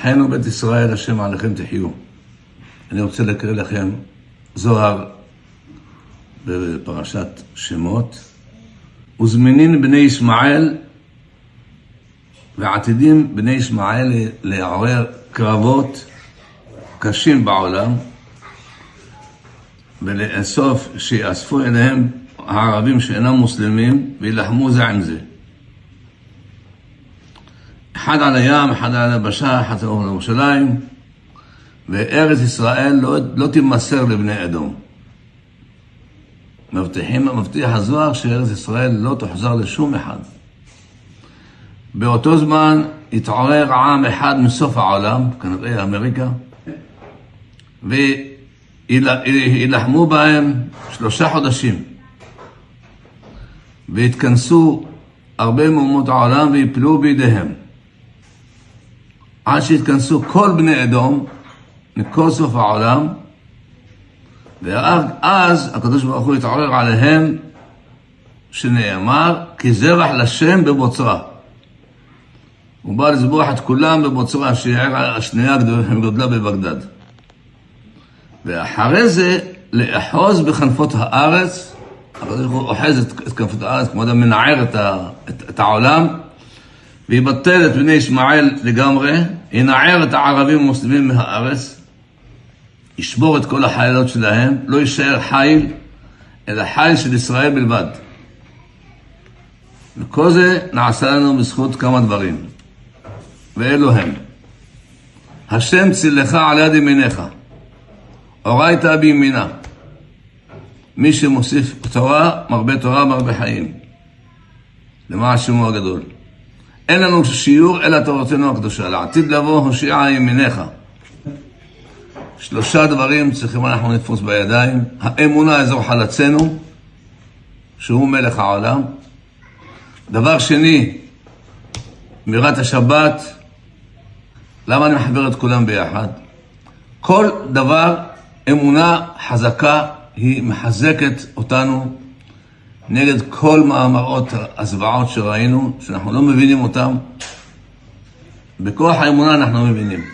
אחינו בית ישראל, השם עליכם תחיו. אני רוצה להקריא לכם זוהר בפרשת שמות. וזמנין בני ישמעאל ועתידים בני ישמעאל לעורר קרבות קשים בעולם ולאסוף, שיאספו אליהם הערבים שאינם מוסלמים וילחמו זה עם זה. אחד על הים, אחד על היבשה, אחד על ירושלים, וארץ ישראל לא, לא תימסר לבני אדום. מבטיחים, מבטיח הזוהר שארץ ישראל לא תוחזר לשום אחד. באותו זמן התעורר עם אחד מסוף העולם, כנראה אמריקה, ויילחמו בהם שלושה חודשים. והתכנסו הרבה מאומות העולם ויפלו בידיהם. עד שהתכנסו כל בני אדום מכל סוף העולם, ואז הקדוש ברוך הוא התעורר עליהם, שנאמר, כי זרח לשם בבוצרה. הוא בא לזבוח את כולם בבוצרה, שהיא העיר השנייה הגדולה בבגדד. ואחרי זה, לאחוז בכנפות הארץ, הקדוש ברוך הוא אוחז את כנפות הארץ, כמו אדם מנער את, את, את העולם, ויבטל את בני ישמעאל לגמרי, ינער את הערבים המוסלמים מהארץ, ישבור את כל החיילות שלהם, לא יישאר חיל, אלא חיל של ישראל בלבד. וכל זה נעשה לנו בזכות כמה דברים, ואלו הם. השם צילך על יד ימיניך, אורייתא בימינה. מי שמוסיף תורה, מרבה תורה, מרבה חיים. למען שמו הגדול. אין לנו שיעור אלא תורתנו הקדושה. לעתיד לבוא הושיעה ימיניך. שלושה דברים צריכים אנחנו לתפוס בידיים. האמונה אזור חלצנו, שהוא מלך העולם. דבר שני, מירת השבת. למה אני מחבר את כולם ביחד? כל דבר, אמונה חזקה, היא מחזקת אותנו נגד כל מאמרות הזוועות שראינו, שאנחנו לא מבינים אותם. בכוח האמונה אנחנו מבינים.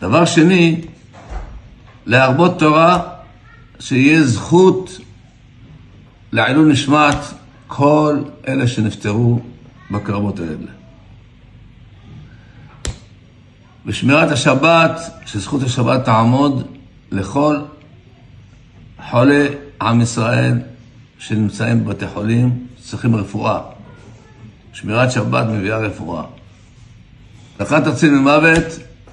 דבר שני, להרבות תורה, שיהיה זכות לעילוי נשמת כל אלה שנפטרו בקרבות האלה. ושמירת השבת, שזכות השבת תעמוד לכל חולי עם ישראל שנמצאים בבתי חולים, צריכים רפואה. שמירת שבת מביאה רפואה. לכן תציל ממוות,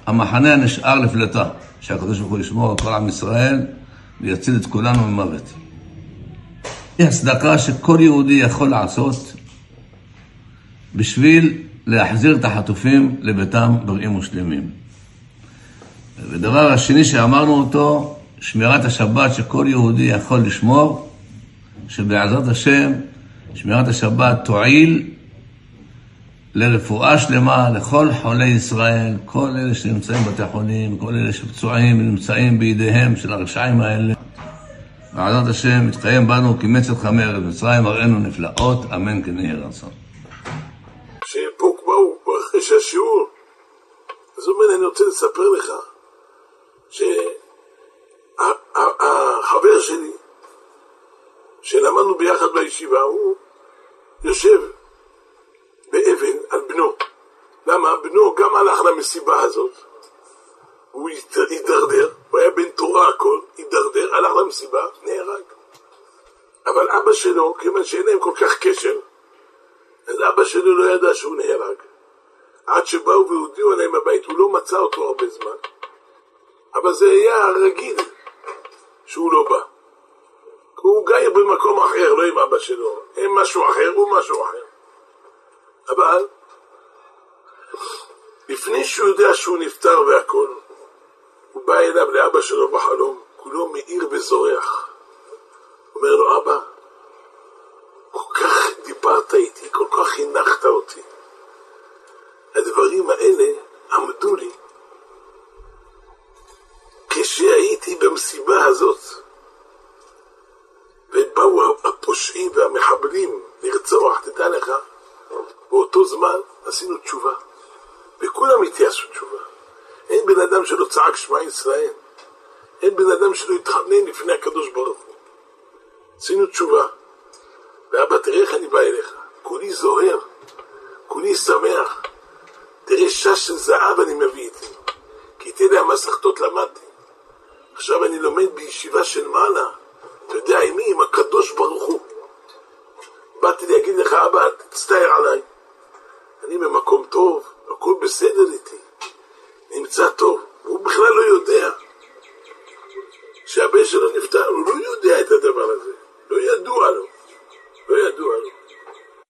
המחנה הנשאר לפלטה, שהקדוש ברוך הוא ישמור על כל עם ישראל ויציל את כולנו ממוות. היא הצדקה שכל יהודי יכול לעשות בשביל להחזיר את החטופים לביתם בריאים ושלמים. ודבר השני שאמרנו אותו, שמירת השבת שכל יהודי יכול לשמור, שבעזרת השם שמירת השבת תועיל לרפואה שלמה לכל חולי ישראל, כל אלה שנמצאים בבתי חולים, כל אלה שפצועים ונמצאים בידיהם של הרשעים האלה. בעזרת השם יתקיים בנו כמצל חמר, במצרים מראינו נפלאות, אמן כן יהי רצון. שפה באו אחרי שהשיעור, אז הוא אומר, אני רוצה לספר לך שהחבר שלי, בישיבה, הוא יושב באבן על בנו. למה? בנו גם הלך למסיבה הזאת, הוא הידרדר, הוא היה בן תורה הכל, הידרדר, הלך למסיבה, נהרג. אבל אבא שלו, כיוון שאין להם כל כך קשר, אז אבא שלו לא ידע שהוא נהרג. עד שבאו והודיעו עליהם בבית, הוא לא מצא אותו הרבה זמן. אבל זה היה רגיל שהוא לא בא. הוא גר במקום אחר, לא עם אבא שלו. הם משהו אחר, הוא משהו אחר. אבל לפני שהוא יודע שהוא נפטר והכל, הוא בא אליו לאבא שלו בחלום, כולו מאיר וזורח. אומר לו, אבא, כל כך דיברת איתי, כל כך חינכת אותי. הדברים האלה עמדו לי. כשהייתי במסיבה הזאת, באותו זמן עשינו תשובה. וכולם אמיתי עשו תשובה. אין בן אדם שלא צעק שמע ישראל. אין בן אדם שלא התחנן לפני הקדוש ברוך הוא. עשינו תשובה. ואבא, תראה איך אני בא אליך. כולי זוהר, כולי שמח. תראה שש של זהב אני מביא איתי. כי את אלה המסכתות למדתי. עכשיו אני לומד בישיבה של מעלה. אתה יודע עם מי? עם הקדוש ברוך הוא. באתי להגיד לך, אבא, תצטער עליי. אני במקום טוב, הכל בסדר איתי.